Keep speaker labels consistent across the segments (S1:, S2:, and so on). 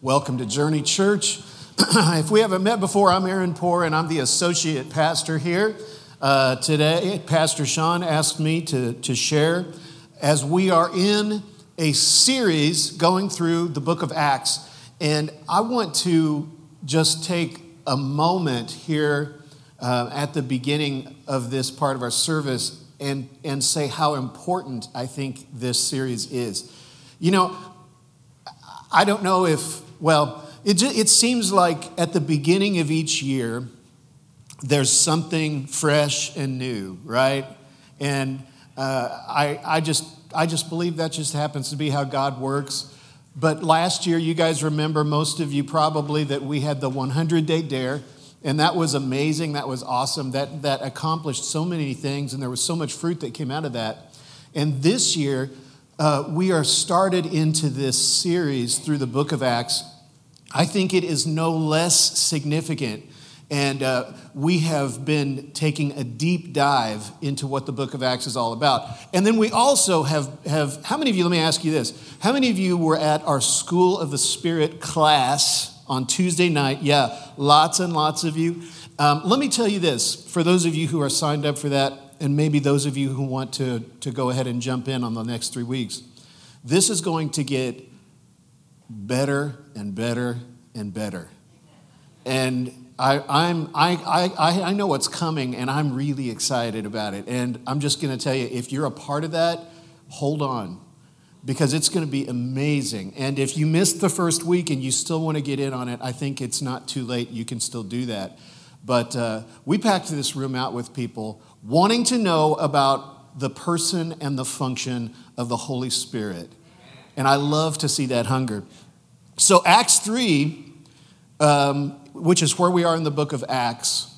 S1: Welcome to Journey Church. if we haven't met before, I'm Aaron Poor and I'm the associate pastor here. Uh, today, Pastor Sean asked me to, to share as we are in a series going through the book of Acts. And I want to just take a moment here uh, at the beginning of this part of our service and, and say how important I think this series is. You know, I don't know if well, it, it seems like at the beginning of each year, there's something fresh and new, right? And uh, I, I, just, I just believe that just happens to be how God works. But last year, you guys remember, most of you probably, that we had the 100 day dare. And that was amazing. That was awesome. That, that accomplished so many things, and there was so much fruit that came out of that. And this year, uh, we are started into this series through the book of Acts. I think it is no less significant. And uh, we have been taking a deep dive into what the book of Acts is all about. And then we also have, have how many of you, let me ask you this, how many of you were at our School of the Spirit class on Tuesday night? Yeah, lots and lots of you. Um, let me tell you this for those of you who are signed up for that, and maybe those of you who want to, to go ahead and jump in on the next three weeks, this is going to get better and better and better. And I, I'm, I, I, I know what's coming, and I'm really excited about it. And I'm just going to tell you if you're a part of that, hold on because it's going to be amazing. And if you missed the first week and you still want to get in on it, I think it's not too late. You can still do that. But uh, we packed this room out with people wanting to know about the person and the function of the Holy Spirit. And I love to see that hunger. So, Acts 3, um, which is where we are in the book of Acts,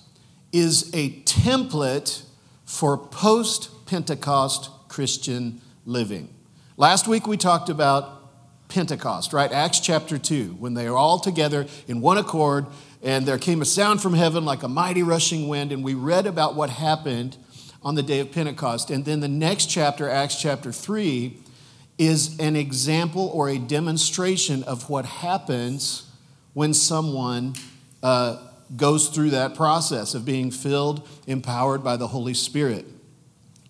S1: is a template for post Pentecost Christian living. Last week we talked about Pentecost, right? Acts chapter 2, when they are all together in one accord and there came a sound from heaven like a mighty rushing wind, and we read about what happened on the day of Pentecost. And then the next chapter, Acts chapter 3, is an example or a demonstration of what happens when someone uh, goes through that process of being filled, empowered by the Holy Spirit.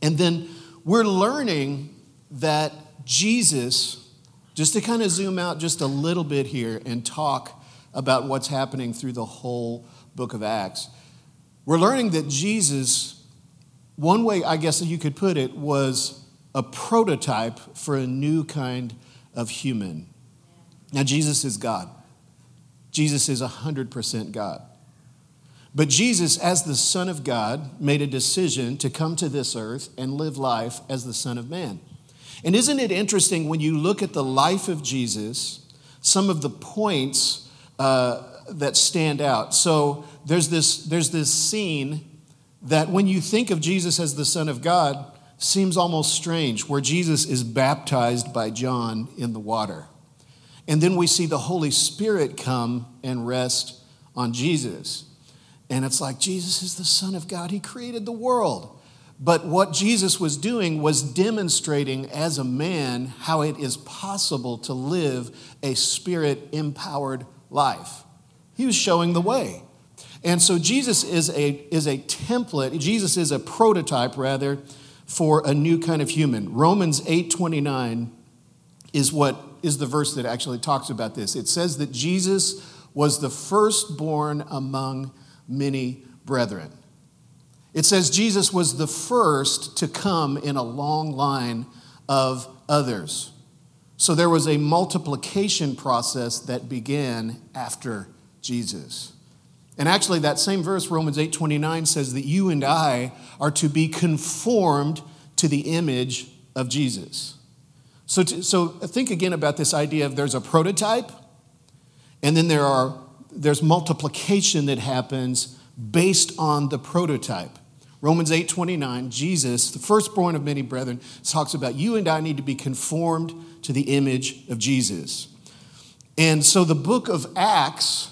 S1: And then we're learning that Jesus, just to kind of zoom out just a little bit here and talk about what's happening through the whole book of Acts. We're learning that Jesus, one way I guess you could put it, was a prototype for a new kind of human. Now, Jesus is God. Jesus is 100% God. But Jesus, as the Son of God, made a decision to come to this earth and live life as the Son of Man. And isn't it interesting when you look at the life of Jesus, some of the points uh, that stand out. So there's this, there's this scene that when you think of Jesus as the Son of God, seems almost strange, where Jesus is baptized by John in the water. And then we see the Holy Spirit come and rest on Jesus. And it's like, Jesus is the Son of God. He created the world. But what Jesus was doing was demonstrating as a man how it is possible to live a spirit empowered life. He was showing the way. And so Jesus is a, is a template, Jesus is a prototype, rather, for a new kind of human. Romans 8:29 is what is the verse that actually talks about this. It says that Jesus was the firstborn among many brethren. It says Jesus was the first to come in a long line of others. So there was a multiplication process that began after Jesus. And actually that same verse Romans 8:29 says that you and I are to be conformed to the image of Jesus. So to, so think again about this idea of there's a prototype and then there are there's multiplication that happens based on the prototype. Romans 8:29, Jesus, the firstborn of many brethren, talks about you and I need to be conformed to the image of Jesus. And so the book of Acts,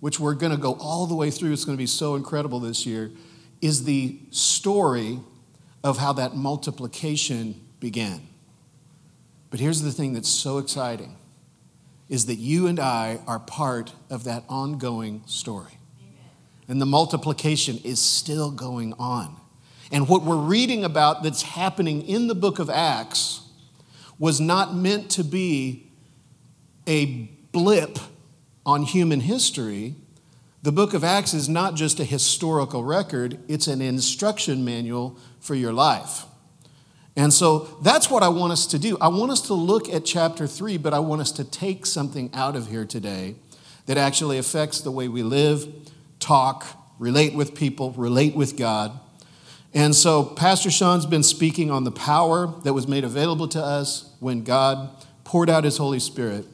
S1: which we're going to go all the way through, it's going to be so incredible this year, is the story of how that multiplication began. But here's the thing that's so exciting is that you and I are part of that ongoing story. And the multiplication is still going on. And what we're reading about that's happening in the book of Acts was not meant to be a blip on human history. The book of Acts is not just a historical record, it's an instruction manual for your life. And so that's what I want us to do. I want us to look at chapter three, but I want us to take something out of here today that actually affects the way we live, talk, relate with people, relate with God. And so, Pastor Sean's been speaking on the power that was made available to us when God poured out his Holy Spirit.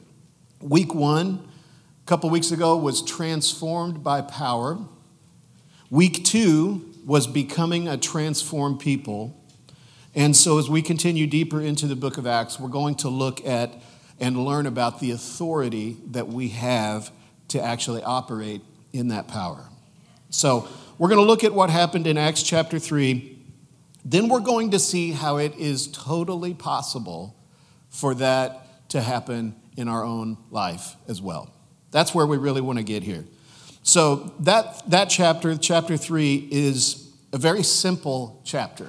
S1: Week one, a couple weeks ago, was transformed by power. Week two was becoming a transformed people. And so, as we continue deeper into the book of Acts, we're going to look at and learn about the authority that we have to actually operate in that power. So, we're going to look at what happened in Acts chapter 3. Then we're going to see how it is totally possible for that to happen in our own life as well. That's where we really want to get here. So, that, that chapter, chapter 3, is a very simple chapter.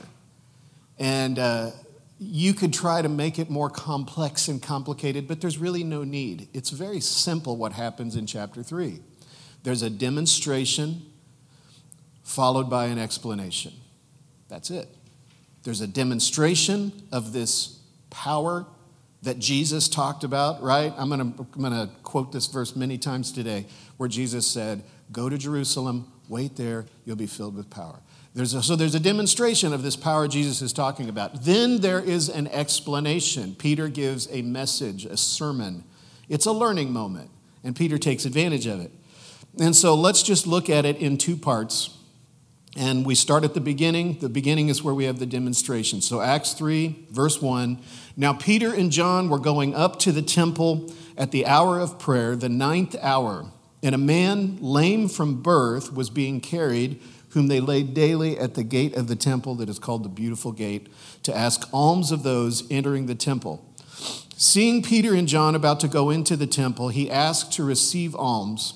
S1: And uh, you could try to make it more complex and complicated, but there's really no need. It's very simple what happens in chapter 3. There's a demonstration followed by an explanation. That's it. There's a demonstration of this power that Jesus talked about, right? I'm going to I'm going to quote this verse many times today where Jesus said, "Go to Jerusalem, wait there, you'll be filled with power." There's a, so there's a demonstration of this power Jesus is talking about. Then there is an explanation. Peter gives a message, a sermon. It's a learning moment, and Peter takes advantage of it. And so let's just look at it in two parts. And we start at the beginning. The beginning is where we have the demonstration. So, Acts 3, verse 1. Now, Peter and John were going up to the temple at the hour of prayer, the ninth hour, and a man lame from birth was being carried, whom they laid daily at the gate of the temple that is called the Beautiful Gate, to ask alms of those entering the temple. Seeing Peter and John about to go into the temple, he asked to receive alms.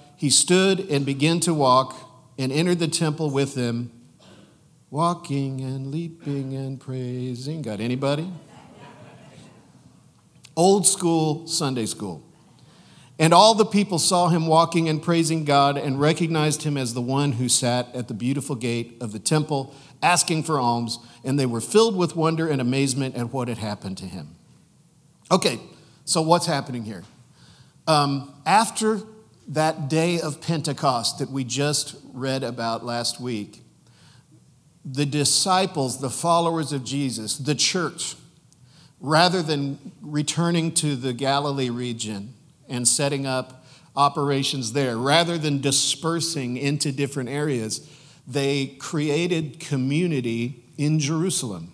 S1: he stood and began to walk and entered the temple with them, walking and leaping and praising. Got anybody? Old school Sunday school. And all the people saw him walking and praising God and recognized him as the one who sat at the beautiful gate of the temple asking for alms, and they were filled with wonder and amazement at what had happened to him. Okay, so what's happening here? Um, after that day of Pentecost that we just read about last week, the disciples, the followers of Jesus, the church, rather than returning to the Galilee region and setting up operations there, rather than dispersing into different areas, they created community in Jerusalem.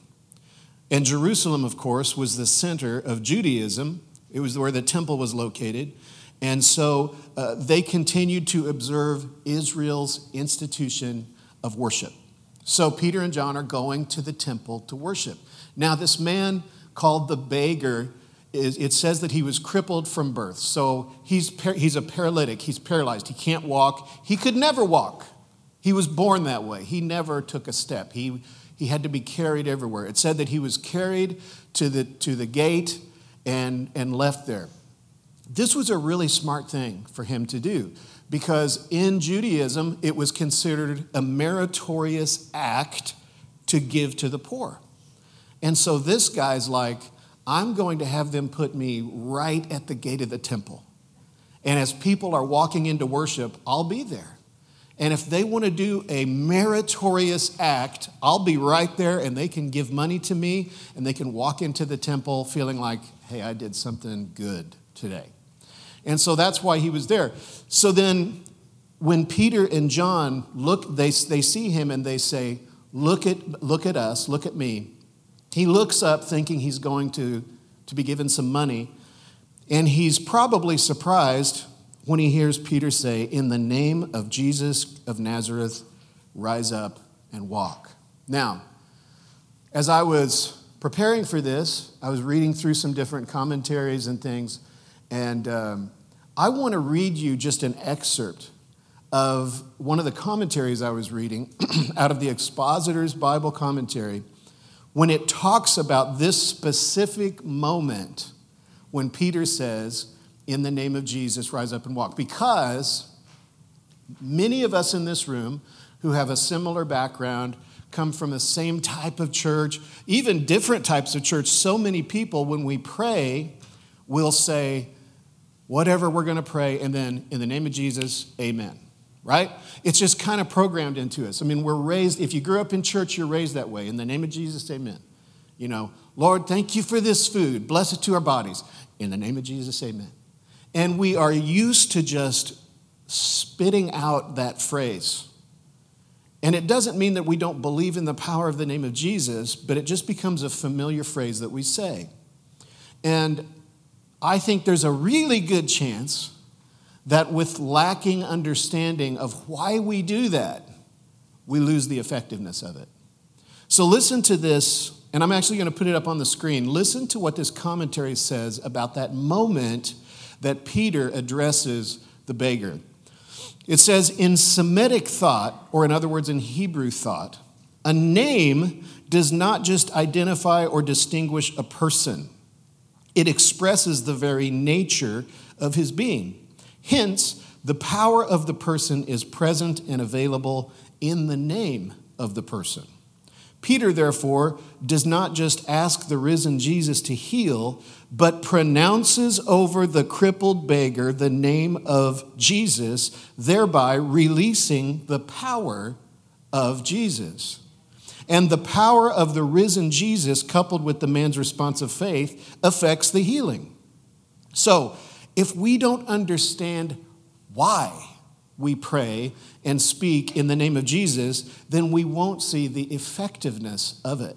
S1: And Jerusalem, of course, was the center of Judaism. It was where the temple was located. And so uh, they continued to observe Israel's institution of worship. So Peter and John are going to the temple to worship. Now, this man called the beggar, it says that he was crippled from birth. So he's, he's a paralytic, he's paralyzed, he can't walk. He could never walk. He was born that way. He never took a step. He, he had to be carried everywhere. It said that he was carried to the, to the gate and, and left there. This was a really smart thing for him to do because in Judaism, it was considered a meritorious act to give to the poor. And so this guy's like, I'm going to have them put me right at the gate of the temple. And as people are walking into worship, I'll be there. And if they want to do a meritorious act, I'll be right there and they can give money to me and they can walk into the temple feeling like, hey, I did something good today. And so that's why he was there. So then when Peter and John look, they, they see him and they say, look at, look at us, look at me. He looks up thinking he's going to, to be given some money. And he's probably surprised when he hears Peter say, In the name of Jesus of Nazareth, rise up and walk. Now, as I was preparing for this, I was reading through some different commentaries and things, and um, I want to read you just an excerpt of one of the commentaries I was reading out of the Expositor's Bible Commentary when it talks about this specific moment when Peter says, In the name of Jesus, rise up and walk. Because many of us in this room who have a similar background, come from the same type of church, even different types of church, so many people, when we pray, will say, Whatever we're going to pray, and then in the name of Jesus, amen right? It's just kind of programmed into us. I mean, we're raised, if you grew up in church, you're raised that way. In the name of Jesus, amen. You know, Lord, thank you for this food. Bless it to our bodies. In the name of Jesus, amen. And we are used to just spitting out that phrase. And it doesn't mean that we don't believe in the power of the name of Jesus, but it just becomes a familiar phrase that we say. And I think there's a really good chance that with lacking understanding of why we do that, we lose the effectiveness of it. So listen to this and I'm actually going to put it up on the screen. Listen to what this commentary says about that moment that Peter addresses the beggar. It says, in Semitic thought, or in other words, in Hebrew thought, a name does not just identify or distinguish a person, it expresses the very nature of his being. Hence, the power of the person is present and available in the name of the person. Peter, therefore, does not just ask the risen Jesus to heal, but pronounces over the crippled beggar the name of Jesus, thereby releasing the power of Jesus. And the power of the risen Jesus, coupled with the man's response of faith, affects the healing. So, if we don't understand why we pray and speak in the name of Jesus, then we won't see the effectiveness of it.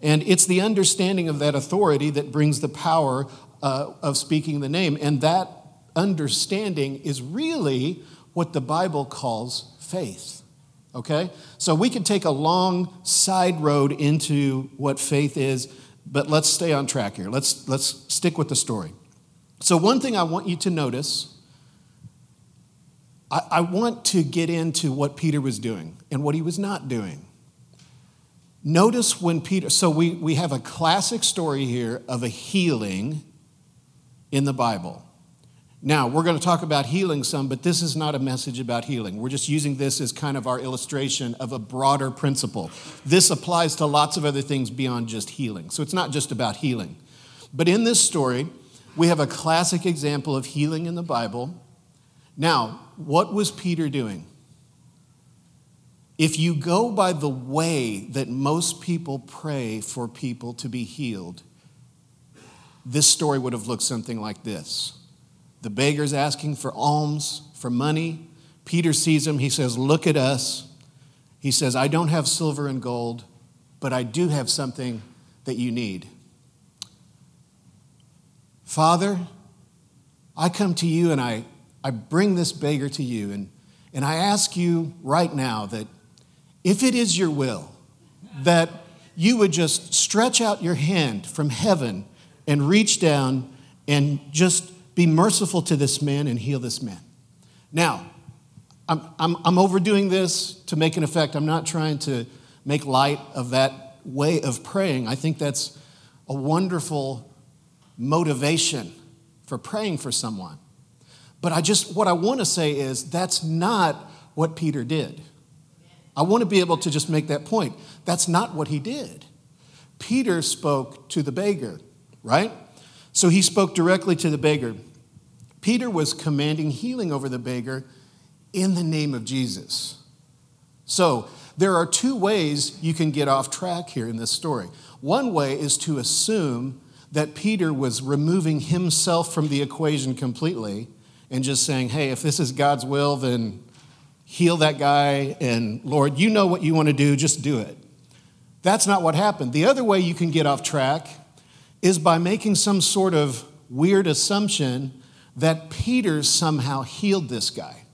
S1: And it's the understanding of that authority that brings the power uh, of speaking the name. And that understanding is really what the Bible calls faith. Okay? So we can take a long side road into what faith is, but let's stay on track here. Let's, let's stick with the story. So, one thing I want you to notice I, I want to get into what Peter was doing and what he was not doing. Notice when Peter, so we, we have a classic story here of a healing in the Bible. Now, we're going to talk about healing some, but this is not a message about healing. We're just using this as kind of our illustration of a broader principle. This applies to lots of other things beyond just healing. So it's not just about healing. But in this story, we have a classic example of healing in the Bible now, what was Peter doing? If you go by the way that most people pray for people to be healed, this story would have looked something like this The beggar's asking for alms, for money. Peter sees him. He says, Look at us. He says, I don't have silver and gold, but I do have something that you need. Father, I come to you and I I bring this beggar to you, and, and I ask you right now that if it is your will, that you would just stretch out your hand from heaven and reach down and just be merciful to this man and heal this man. Now, I'm, I'm, I'm overdoing this to make an effect. I'm not trying to make light of that way of praying. I think that's a wonderful motivation for praying for someone. But I just, what I want to say is that's not what Peter did. I want to be able to just make that point. That's not what he did. Peter spoke to the beggar, right? So he spoke directly to the beggar. Peter was commanding healing over the beggar in the name of Jesus. So there are two ways you can get off track here in this story. One way is to assume that Peter was removing himself from the equation completely and just saying, hey, if this is God's will, then heal that guy, and Lord, you know what you want to do, just do it. That's not what happened. The other way you can get off track is by making some sort of weird assumption that Peter somehow healed this guy.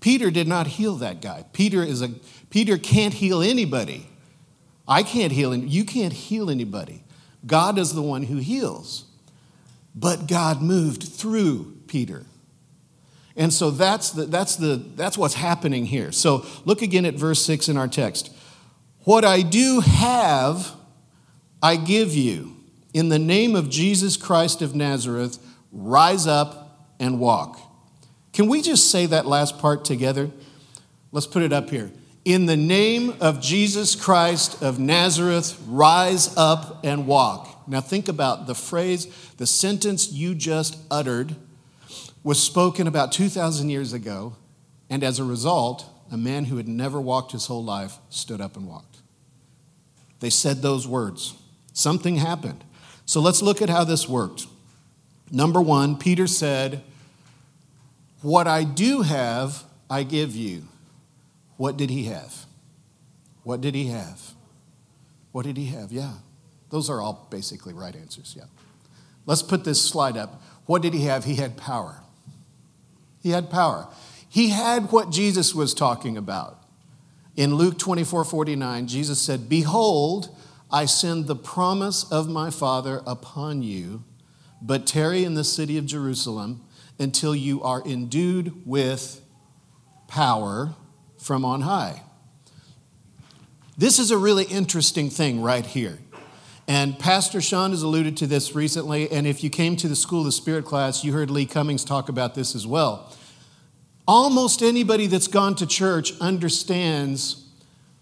S1: Peter did not heal that guy. Peter is a Peter can't heal anybody. I can't heal him. You can't heal anybody. God is the one who heals. But God moved through Peter. And so that's, the, that's, the, that's what's happening here. So look again at verse 6 in our text. What I do have, I give you. In the name of Jesus Christ of Nazareth, rise up and walk. Can we just say that last part together? Let's put it up here. In the name of Jesus Christ of Nazareth, rise up and walk. Now, think about the phrase, the sentence you just uttered was spoken about 2,000 years ago, and as a result, a man who had never walked his whole life stood up and walked. They said those words. Something happened. So let's look at how this worked. Number one, Peter said, What I do have, I give you. What did he have? What did he have? What did he have? Yeah. Those are all basically right answers. Yeah. Let's put this slide up. What did he have? He had power. He had power. He had what Jesus was talking about. In Luke 24 49, Jesus said, Behold, I send the promise of my Father upon you, but tarry in the city of Jerusalem until you are endued with power from on high. This is a really interesting thing right here. And Pastor Sean has alluded to this recently. And if you came to the School of the Spirit class, you heard Lee Cummings talk about this as well. Almost anybody that's gone to church understands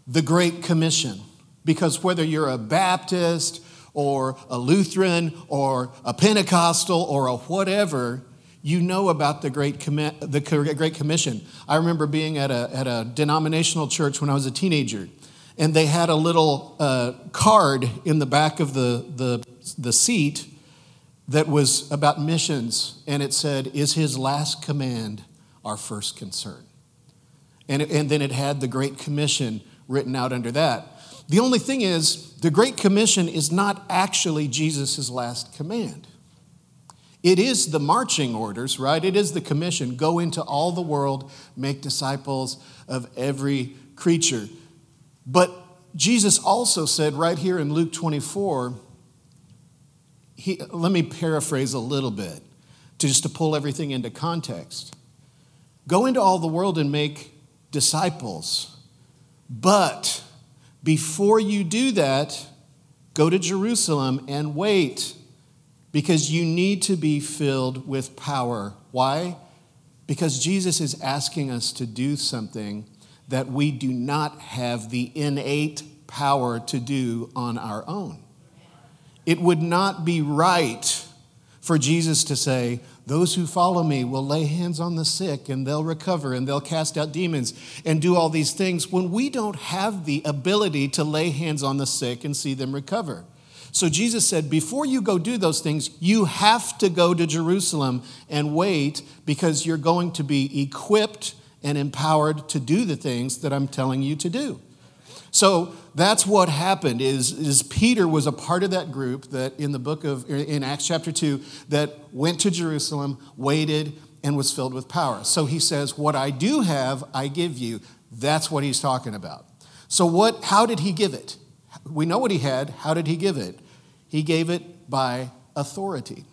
S1: the Great Commission because whether you're a Baptist or a Lutheran or a Pentecostal or a whatever, you know about the Great, Commi- the Great Commission. I remember being at a, at a denominational church when I was a teenager, and they had a little uh, card in the back of the, the, the seat that was about missions, and it said, Is his last command our first concern? And, and then it had the Great Commission written out under that. The only thing is, the Great Commission is not actually Jesus' last command. It is the marching orders, right? It is the commission go into all the world, make disciples of every creature. But Jesus also said right here in Luke 24, he, let me paraphrase a little bit to just to pull everything into context. Go into all the world and make disciples. But before you do that, go to Jerusalem and wait because you need to be filled with power. Why? Because Jesus is asking us to do something that we do not have the innate power to do on our own. It would not be right for Jesus to say, Those who follow me will lay hands on the sick and they'll recover and they'll cast out demons and do all these things when we don't have the ability to lay hands on the sick and see them recover. So Jesus said, Before you go do those things, you have to go to Jerusalem and wait because you're going to be equipped and empowered to do the things that I'm telling you to do. So that's what happened is, is Peter was a part of that group that in the book of in Acts chapter 2 that went to Jerusalem, waited and was filled with power. So he says, "What I do have, I give you." That's what he's talking about. So what how did he give it? We know what he had, how did he give it? He gave it by authority.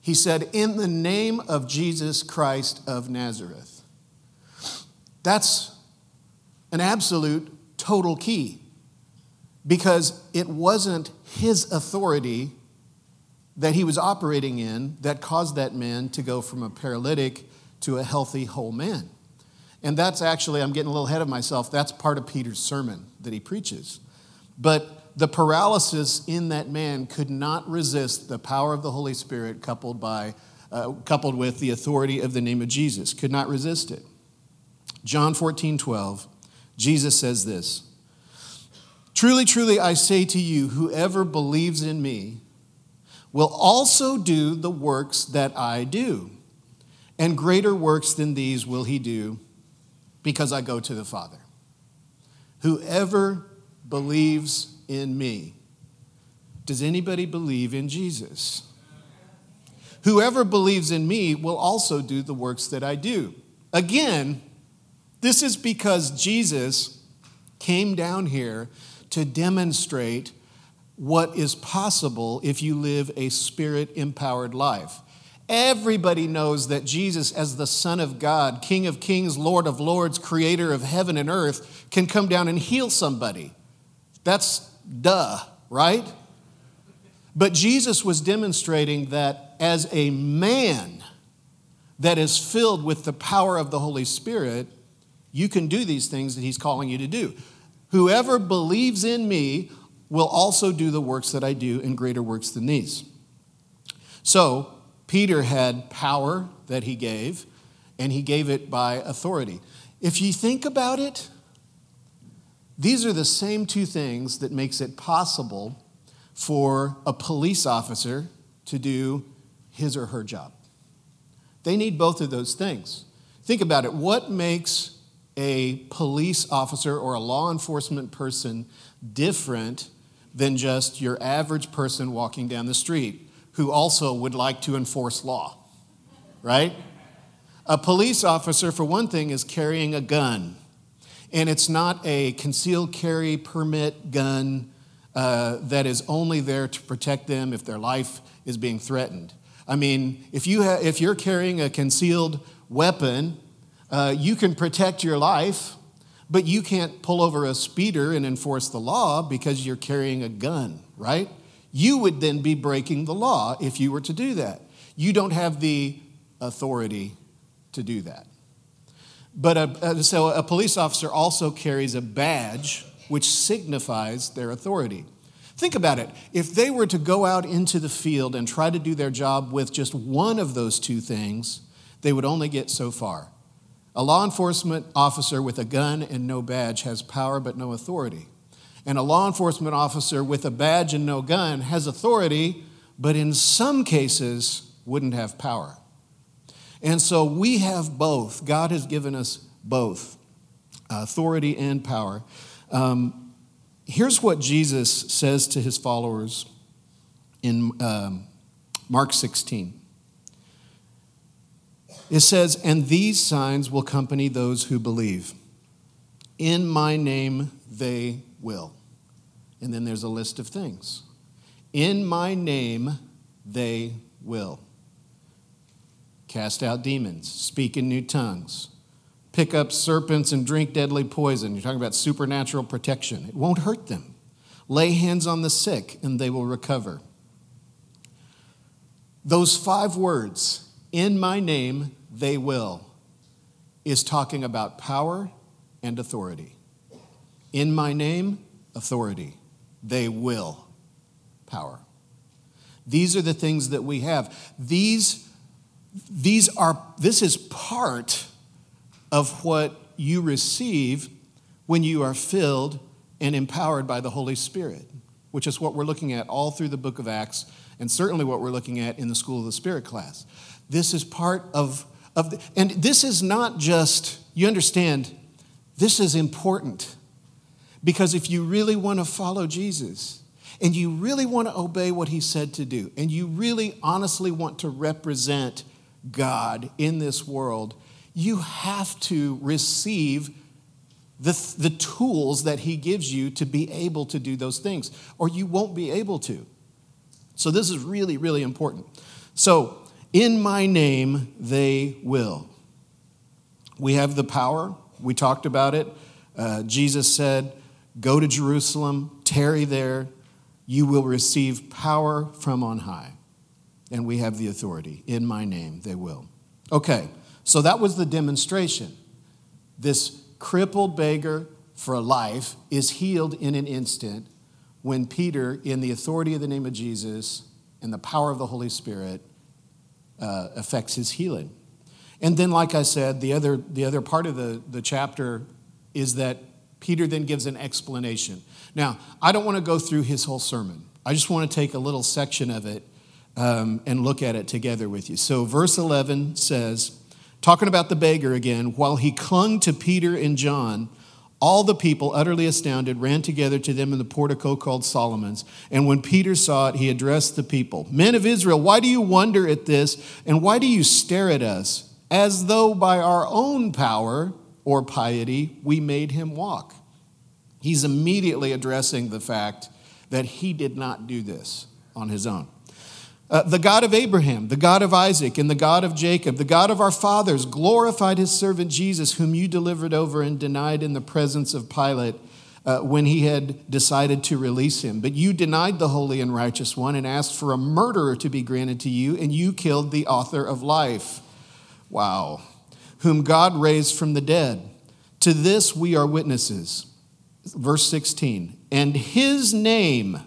S1: He said, In the name of Jesus Christ of Nazareth. That's an absolute total key because it wasn't his authority that he was operating in that caused that man to go from a paralytic to a healthy whole man. And that's actually, I'm getting a little ahead of myself, that's part of Peter's sermon that he preaches. But the paralysis in that man could not resist the power of the Holy Spirit coupled, by, uh, coupled with the authority of the name of Jesus, could not resist it. John 14, 12, Jesus says this Truly, truly, I say to you, whoever believes in me will also do the works that I do. And greater works than these will he do because I go to the Father. Whoever believes in me. Does anybody believe in Jesus? Whoever believes in me will also do the works that I do. Again, this is because Jesus came down here to demonstrate what is possible if you live a spirit empowered life. Everybody knows that Jesus, as the Son of God, King of kings, Lord of lords, creator of heaven and earth, can come down and heal somebody. That's duh, right? But Jesus was demonstrating that as a man that is filled with the power of the Holy Spirit, you can do these things that he's calling you to do. Whoever believes in me will also do the works that I do, and greater works than these. So, Peter had power that he gave, and he gave it by authority. If you think about it, these are the same two things that makes it possible for a police officer to do his or her job. They need both of those things. Think about it. What makes a police officer or a law enforcement person different than just your average person walking down the street who also would like to enforce law, right? A police officer, for one thing, is carrying a gun, and it's not a concealed carry permit gun uh, that is only there to protect them if their life is being threatened. I mean, if, you ha- if you're carrying a concealed weapon, uh, you can protect your life but you can't pull over a speeder and enforce the law because you're carrying a gun, right? You would then be breaking the law if you were to do that. You don't have the authority to do that. But a, so a police officer also carries a badge which signifies their authority. Think about it. If they were to go out into the field and try to do their job with just one of those two things, they would only get so far. A law enforcement officer with a gun and no badge has power but no authority. And a law enforcement officer with a badge and no gun has authority, but in some cases wouldn't have power. And so we have both. God has given us both authority and power. Um, here's what Jesus says to his followers in um, Mark 16. It says, And these signs will accompany those who believe. In my name they will. And then there's a list of things. In my name they will. Cast out demons, speak in new tongues, pick up serpents and drink deadly poison. You're talking about supernatural protection. It won't hurt them. Lay hands on the sick and they will recover. Those five words, in my name they will, is talking about power and authority. In my name, authority. They will, power. These are the things that we have. These, these are, this is part of what you receive when you are filled and empowered by the Holy Spirit, which is what we're looking at all through the book of Acts and certainly what we're looking at in the School of the Spirit class. This is part of of the, and this is not just, you understand, this is important. Because if you really want to follow Jesus and you really want to obey what he said to do, and you really honestly want to represent God in this world, you have to receive the, the tools that he gives you to be able to do those things, or you won't be able to. So, this is really, really important. So, in my name they will. We have the power. We talked about it. Uh, Jesus said, Go to Jerusalem, tarry there, you will receive power from on high. And we have the authority. In my name they will. Okay, so that was the demonstration. This crippled beggar for life is healed in an instant when Peter, in the authority of the name of Jesus and the power of the Holy Spirit, uh, affects his healing. And then, like I said, the other, the other part of the, the chapter is that Peter then gives an explanation. Now, I don't want to go through his whole sermon. I just want to take a little section of it um, and look at it together with you. So, verse 11 says, talking about the beggar again, while he clung to Peter and John, all the people, utterly astounded, ran together to them in the portico called Solomon's. And when Peter saw it, he addressed the people Men of Israel, why do you wonder at this? And why do you stare at us, as though by our own power or piety we made him walk? He's immediately addressing the fact that he did not do this on his own. Uh, the God of Abraham, the God of Isaac, and the God of Jacob, the God of our fathers, glorified his servant Jesus, whom you delivered over and denied in the presence of Pilate uh, when he had decided to release him. But you denied the holy and righteous one and asked for a murderer to be granted to you, and you killed the author of life. Wow. Whom God raised from the dead. To this we are witnesses. Verse 16. And his name,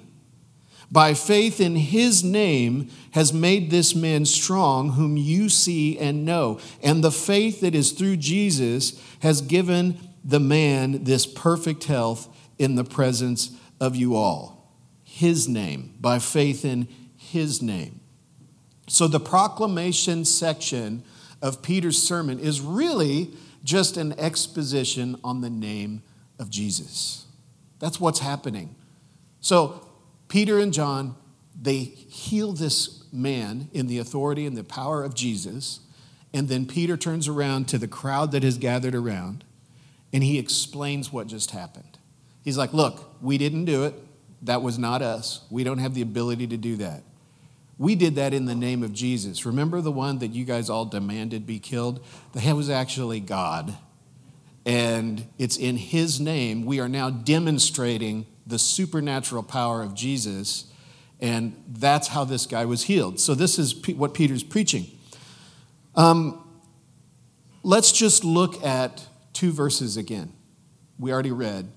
S1: by faith in his name has made this man strong, whom you see and know. And the faith that is through Jesus has given the man this perfect health in the presence of you all. His name, by faith in his name. So the proclamation section of Peter's sermon is really just an exposition on the name of Jesus. That's what's happening. So Peter and John, they heal this man in the authority and the power of Jesus. And then Peter turns around to the crowd that has gathered around and he explains what just happened. He's like, Look, we didn't do it. That was not us. We don't have the ability to do that. We did that in the name of Jesus. Remember the one that you guys all demanded be killed? That was actually God. And it's in his name we are now demonstrating the supernatural power of Jesus. And that's how this guy was healed. So, this is what Peter's preaching. Um, let's just look at two verses again. We already read,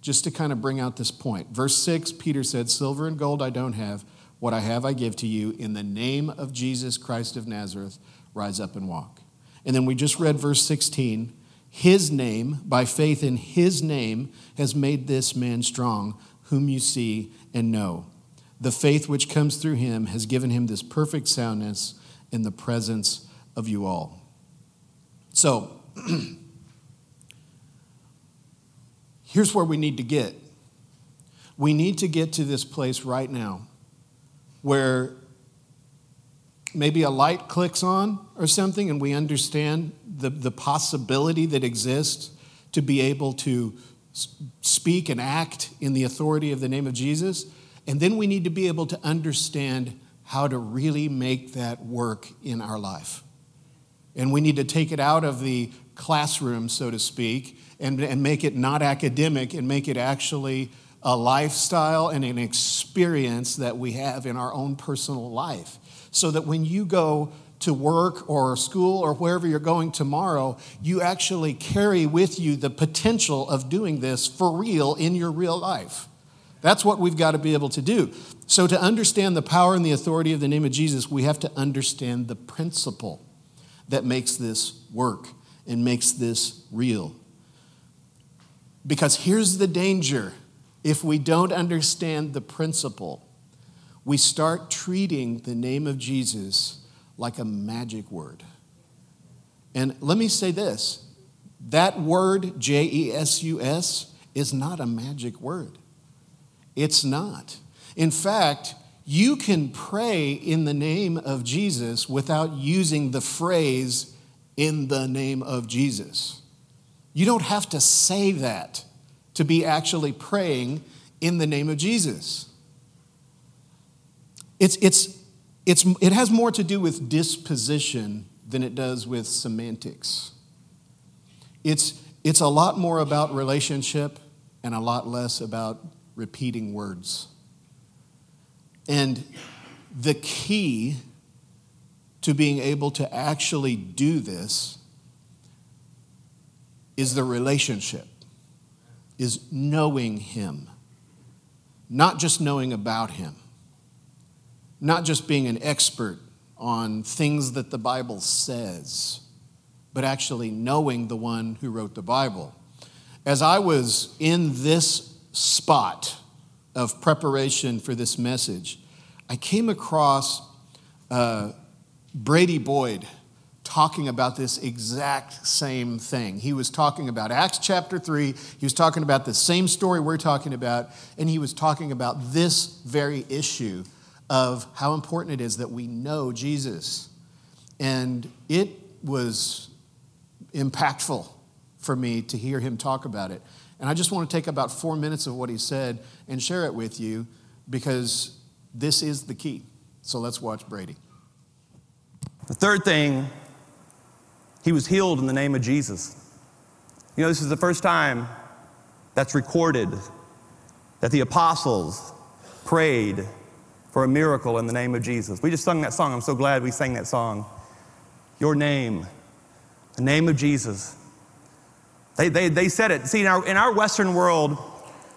S1: just to kind of bring out this point. Verse 6 Peter said, Silver and gold I don't have. What I have I give to you. In the name of Jesus Christ of Nazareth, rise up and walk. And then we just read verse 16 his name, by faith in his name, has made this man strong, whom you see and know. The faith which comes through him has given him this perfect soundness in the presence of you all. So, here's where we need to get. We need to get to this place right now where maybe a light clicks on or something and we understand the, the possibility that exists to be able to speak and act in the authority of the name of Jesus. And then we need to be able to understand how to really make that work in our life. And we need to take it out of the classroom, so to speak, and, and make it not academic and make it actually a lifestyle and an experience that we have in our own personal life so that when you go to work or school or wherever you're going tomorrow, you actually carry with you the potential of doing this for real in your real life. That's what we've got to be able to do. So, to understand the power and the authority of the name of Jesus, we have to understand the principle that makes this work and makes this real. Because here's the danger if we don't understand the principle we start treating the name of Jesus like a magic word. And let me say this that word, J E S U S, is not a magic word. It's not. In fact, you can pray in the name of Jesus without using the phrase in the name of Jesus. You don't have to say that to be actually praying in the name of Jesus. It's, it's, it's, it has more to do with disposition than it does with semantics. It's, it's a lot more about relationship and a lot less about repeating words. And the key to being able to actually do this is the relationship, is knowing Him, not just knowing about Him not just being an expert on things that the Bible says, but actually knowing the one who wrote the Bible. As I was in this spot of preparation for this message, I came across uh, Brady Boyd talking about this exact same thing. He was talking about Acts chapter 3. He was talking about the same story we're talking about, and he was talking about this very issue of how important it is that we know Jesus. And it was impactful for me to hear him talk about it. And I just want to take about four minutes of what he said and share it with you because this is the key. So let's watch Brady.
S2: The third thing, he was healed in the name of Jesus. You know, this is the first time that's recorded that the apostles prayed for a miracle in the name of Jesus. We just sung that song. I'm so glad we sang that song. Your name, the name of Jesus. They, they, they said it. See, in our, in our Western world,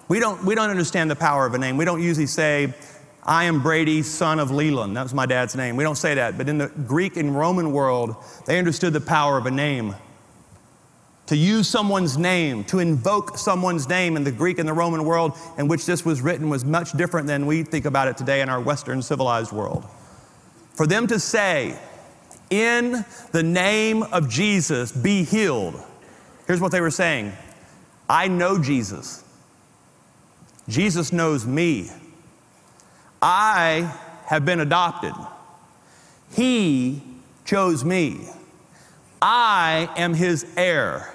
S2: we don't, we don't understand the power of a name. We don't usually say, I am Brady, son of Leland. That was my dad's name. We don't say that. But in the Greek and Roman world, they understood the power of a name. To use someone's name, to invoke someone's name in the Greek and the Roman world in which this was written was much different than we think about it today in our Western civilized world. For them to say, in the name of Jesus, be healed, here's what they were saying I know Jesus. Jesus knows me. I have been adopted. He chose me. I am his heir.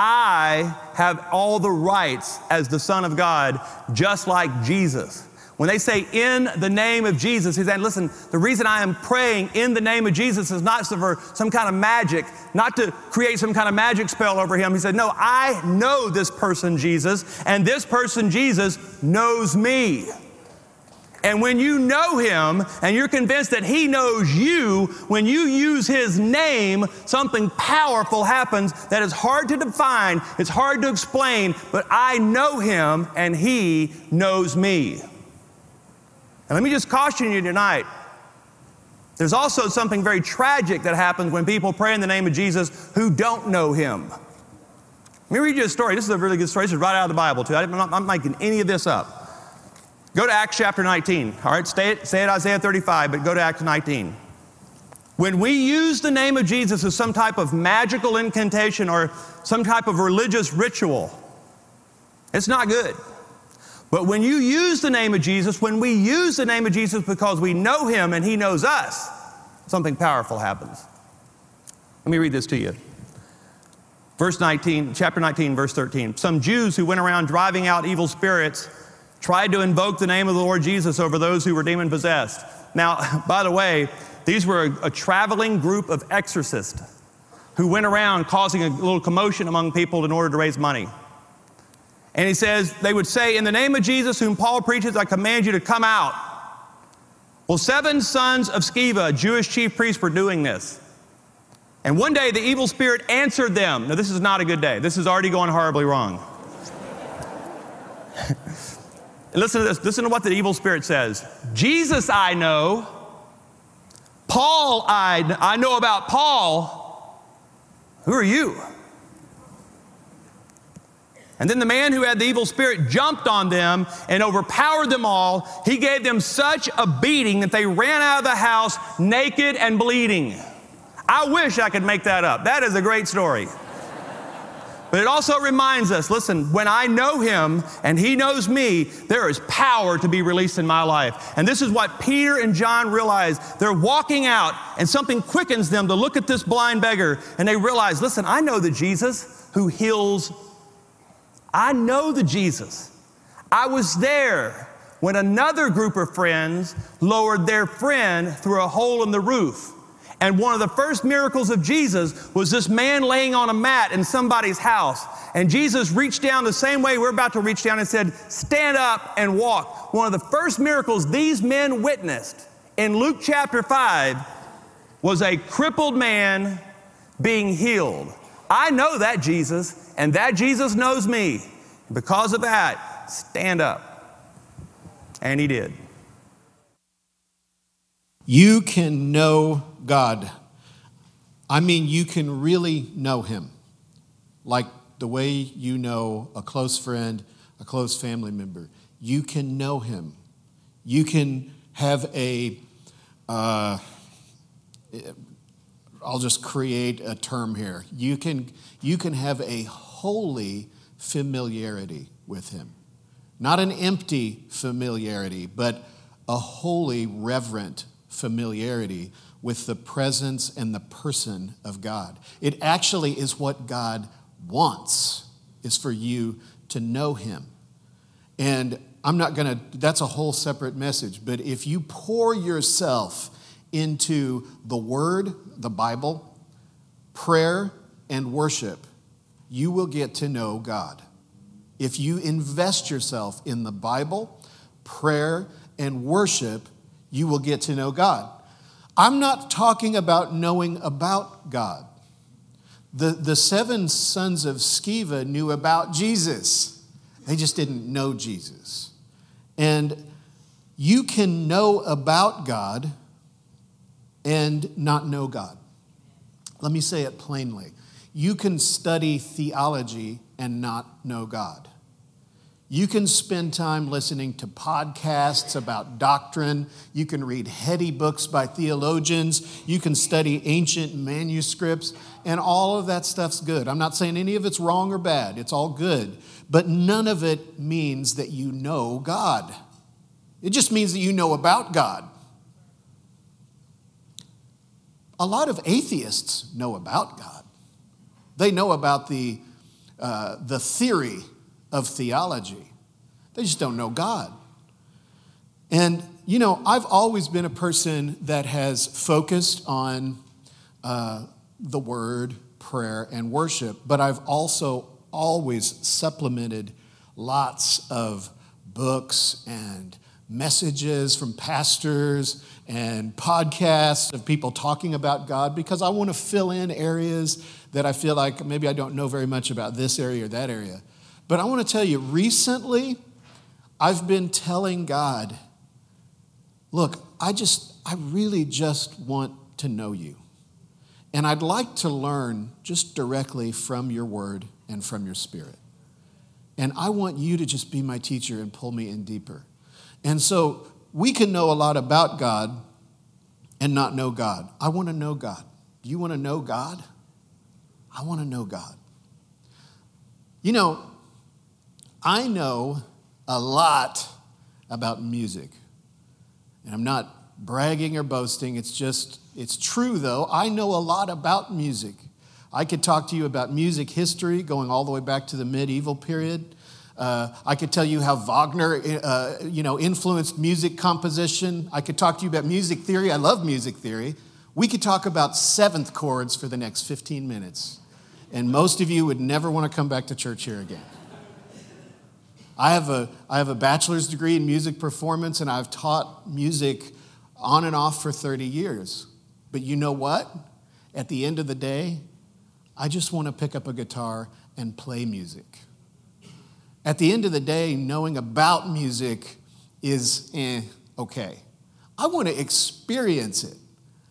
S2: I have all the rights as the Son of God, just like Jesus. When they say in the name of Jesus, he's saying, listen, the reason I am praying in the name of Jesus is not for some kind of magic, not to create some kind of magic spell over him. He said, no, I know this person, Jesus, and this person, Jesus, knows me. And when you know him and you're convinced that he knows you, when you use his name, something powerful happens that is hard to define, it's hard to explain, but I know him and he knows me. And let me just caution you tonight. There's also something very tragic that happens when people pray in the name of Jesus who don't know him. Let me read you a story. This is a really good story. This is right out of the Bible, too. I'm not, I'm not making any of this up. Go to Acts chapter 19. All right, stay it, say it Isaiah 35, but go to Acts 19. When we use the name of Jesus as some type of magical incantation or some type of religious ritual, it's not good. But when you use the name of Jesus, when we use the name of Jesus because we know him and he knows us, something powerful happens. Let me read this to you. Verse 19, chapter 19, verse 13. Some Jews who went around driving out evil spirits tried to invoke the name of the Lord Jesus over those who were demon possessed. Now, by the way, these were a, a, traveling group of exorcists who went around causing a little commotion among people in order to raise money. And he says, they would say, In the name of Jesus, whom Paul preaches, I command you to come out. Well, seven sons of Sceva, Jewish chief priest, were doing this. And one day the evil spirit answered them. Now, this is not a good day. This is already going horribly wrong. Listen to this. Listen to what the evil spirit says. Jesus I know. Paul I, I know about Paul. Who are you? And then the man who had the evil spirit jumped on them and overpowered them all. He gave them such a beating that they ran out of the house naked and bleeding. I wish I could make that up. That is a great story. But it also reminds us listen, when I know him and he knows me, there is power to be released in my life. And this is what Peter and John realize. They're walking out and something quickens them to look at this blind beggar and they realize listen, I know the Jesus who heals. I know the Jesus. I was there when another group of friends lowered their friend through a hole in the roof. And one of the first miracles of Jesus was this man laying on a mat in somebody's house. And Jesus reached down the same way we're about to reach down and said, Stand up and walk. One of the first miracles these men witnessed in Luke chapter 5 was a crippled man being healed. I know that Jesus, and that Jesus knows me. Because of that, stand up. And he did.
S1: You can know God. I mean, you can really know Him. Like the way you know a close friend, a close family member. You can know him. You can have a, uh, I'll just create a term here. You can, you can have a holy familiarity with him. Not an empty familiarity, but a holy, reverent familiarity with the presence and the person of God. It actually is what God wants is for you to know him. And I'm not going to that's a whole separate message, but if you pour yourself into the word, the Bible, prayer and worship, you will get to know God. If you invest yourself in the Bible, prayer and worship, you will get to know God. I'm not talking about knowing about God. The, the seven sons of Sceva knew about Jesus, they just didn't know Jesus. And you can know about God and not know God. Let me say it plainly. You can study theology and not know God. You can spend time listening to podcasts about doctrine. You can read heady books by theologians. You can study ancient manuscripts, and all of that stuff's good. I'm not saying any of it's wrong or bad, it's all good. But none of it means that you know God. It just means that you know about God. A lot of atheists know about God, they know about the, uh, the theory of theology. They just don't know God. And, you know, I've always been a person that has focused on uh, the word, prayer, and worship, but I've also always supplemented lots of books and messages from pastors and podcasts of people talking about God because I want to fill in areas that I feel like maybe I don't know very much about this area or that area. But I want to tell you, recently, I've been telling God, look, I just, I really just want to know you. And I'd like to learn just directly from your word and from your spirit. And I want you to just be my teacher and pull me in deeper. And so we can know a lot about God and not know God. I want to know God. Do you want to know God? I want to know God. You know, I know a lot about music. And I'm not bragging or boasting, it's just, it's true though. I know a lot about music. I could talk to you about music history going all the way back to the medieval period. Uh, I could tell you how Wagner, uh, you know, influenced music composition. I could talk to you about music theory. I love music theory. We could talk about seventh chords for the next 15 minutes, and most of you would never want to come back to church here again. I have a, I have a bachelor's degree in music performance, and I've taught music on and off for 30 years. But you know what? At the end of the day, I just want to pick up a guitar and play music. At the end of the day, knowing about music is eh, okay. I want to experience it.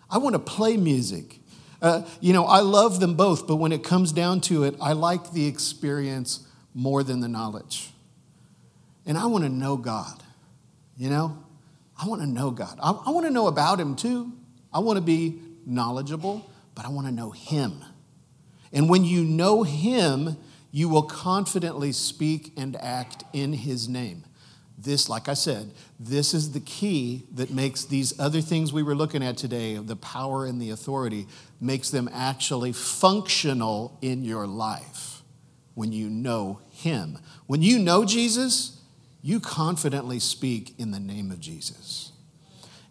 S1: I want to play music. Uh, you know, I love them both, but when it comes down to it, I like the experience more than the knowledge. And I want to know God, you know? I want to know God. I, I want to know about Him too. I want to be knowledgeable, but I want to know Him. And when you know Him, you will confidently speak and act in His name. This, like I said, this is the key that makes these other things we were looking at today, of the power and the authority, makes them actually functional in your life when you know Him. When you know Jesus, you confidently speak in the name of Jesus.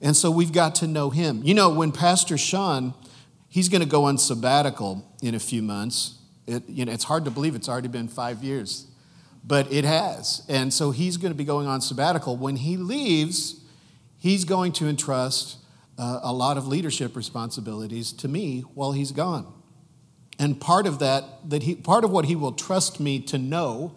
S1: And so we've got to know him. You know, when Pastor Sean, he's going to go on sabbatical in a few months. It, you know, it's hard to believe it's already been five years, but it has. And so he's going to be going on sabbatical. When he leaves, he's going to entrust uh, a lot of leadership responsibilities to me while he's gone. And part of that, that he, part of what he will trust me to know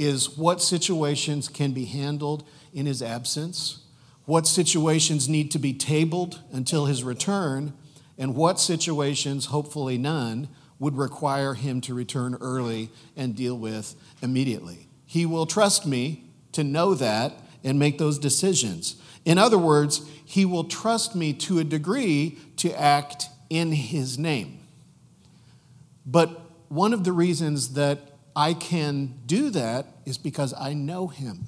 S1: is what situations can be handled in his absence, what situations need to be tabled until his return, and what situations, hopefully none, would require him to return early and deal with immediately. He will trust me to know that and make those decisions. In other words, he will trust me to a degree to act in his name. But one of the reasons that I can do that is because I know him.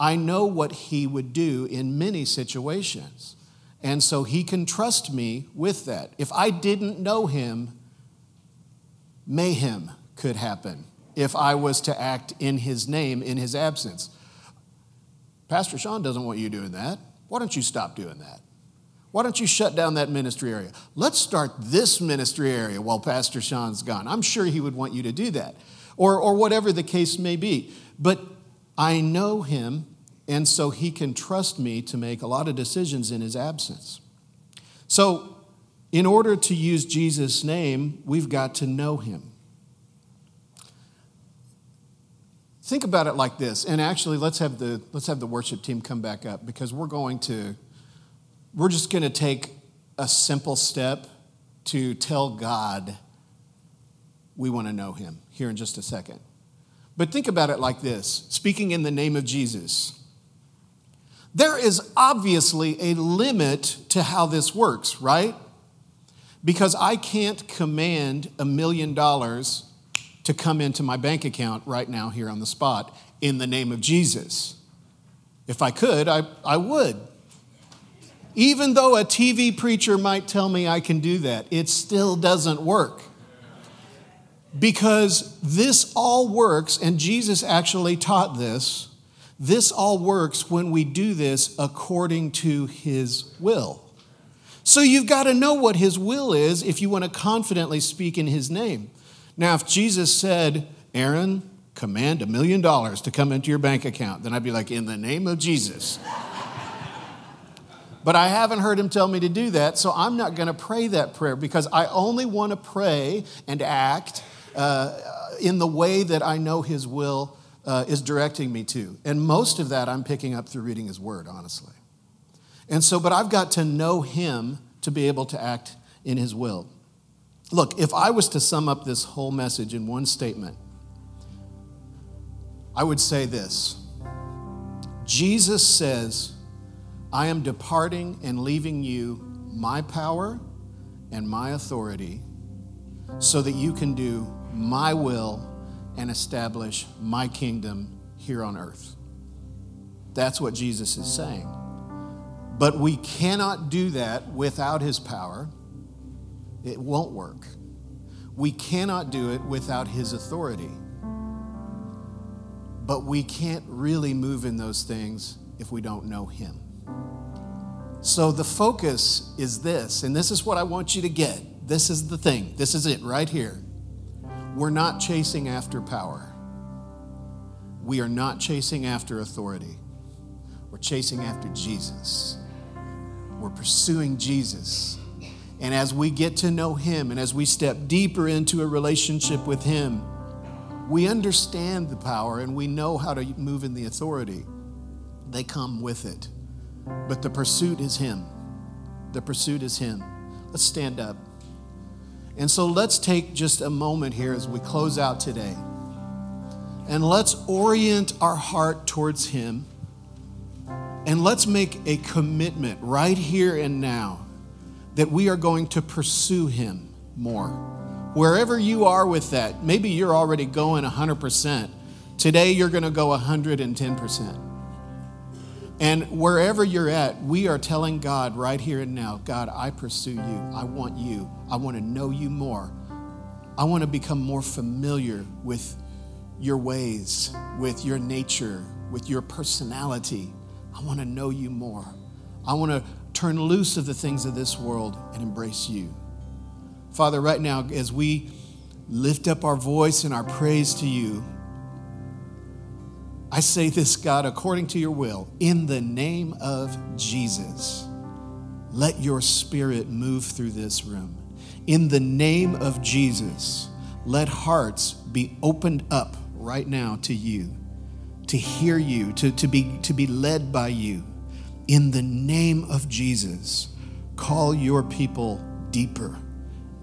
S1: I know what he would do in many situations. And so he can trust me with that. If I didn't know him, mayhem could happen if I was to act in his name in his absence. Pastor Sean doesn't want you doing that. Why don't you stop doing that? Why don't you shut down that ministry area? Let's start this ministry area while Pastor Sean's gone. I'm sure he would want you to do that, or, or whatever the case may be. But I know him, and so he can trust me to make a lot of decisions in his absence. So, in order to use Jesus' name, we've got to know him. Think about it like this, and actually, let's have the let's have the worship team come back up because we're going to we're just going to take a simple step to tell God we want to know Him here in just a second. But think about it like this: speaking in the name of Jesus. There is obviously a limit to how this works, right? Because I can't command a million dollars to come into my bank account right now here on the spot in the name of Jesus. If I could, I, I would. Even though a TV preacher might tell me I can do that, it still doesn't work. Because this all works, and Jesus actually taught this. This all works when we do this according to his will. So you've got to know what his will is if you want to confidently speak in his name. Now, if Jesus said, Aaron, command a million dollars to come into your bank account, then I'd be like, in the name of Jesus. but I haven't heard him tell me to do that, so I'm not going to pray that prayer because I only want to pray and act uh, in the way that I know his will uh, is directing me to. And most of that I'm picking up through reading his word, honestly. And so, but I've got to know him to be able to act in his will. Look, if I was to sum up this whole message in one statement, I would say this Jesus says, I am departing and leaving you my power and my authority so that you can do my will and establish my kingdom here on earth. That's what Jesus is saying. But we cannot do that without his power it won't work. We cannot do it without His authority. But we can't really move in those things if we don't know Him. So the focus is this, and this is what I want you to get. This is the thing. This is it right here. We're not chasing after power. We are not chasing after authority. We're chasing after Jesus. We're pursuing Jesus. And as we get to know Him and as we step deeper into a relationship with Him, we understand the power and we know how to move in the authority. They come with it. But the pursuit is Him. The pursuit is Him. Let's stand up. And so let's take just a moment here as we close out today. And let's orient our heart towards Him. And let's make a commitment right here and now that we are going to pursue Him more. Wherever you are with that, maybe you're already going 100%. Today, you're going to go 110%. And wherever you're at, we are telling God right here and now God, I pursue you. I want you. I want to know you more. I want to become more familiar with your ways, with your nature, with your personality. I want to know you more. I want to turn loose of the things of this world and embrace you. Father, right now, as we lift up our voice and our praise to you, I say this, God, according to your will, in the name of Jesus, let your spirit move through this room. In the name of Jesus, let hearts be opened up right now to you, to hear you, to, to, be, to be led by you in the name of Jesus, call your people deeper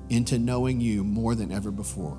S1: into knowing you more than ever before.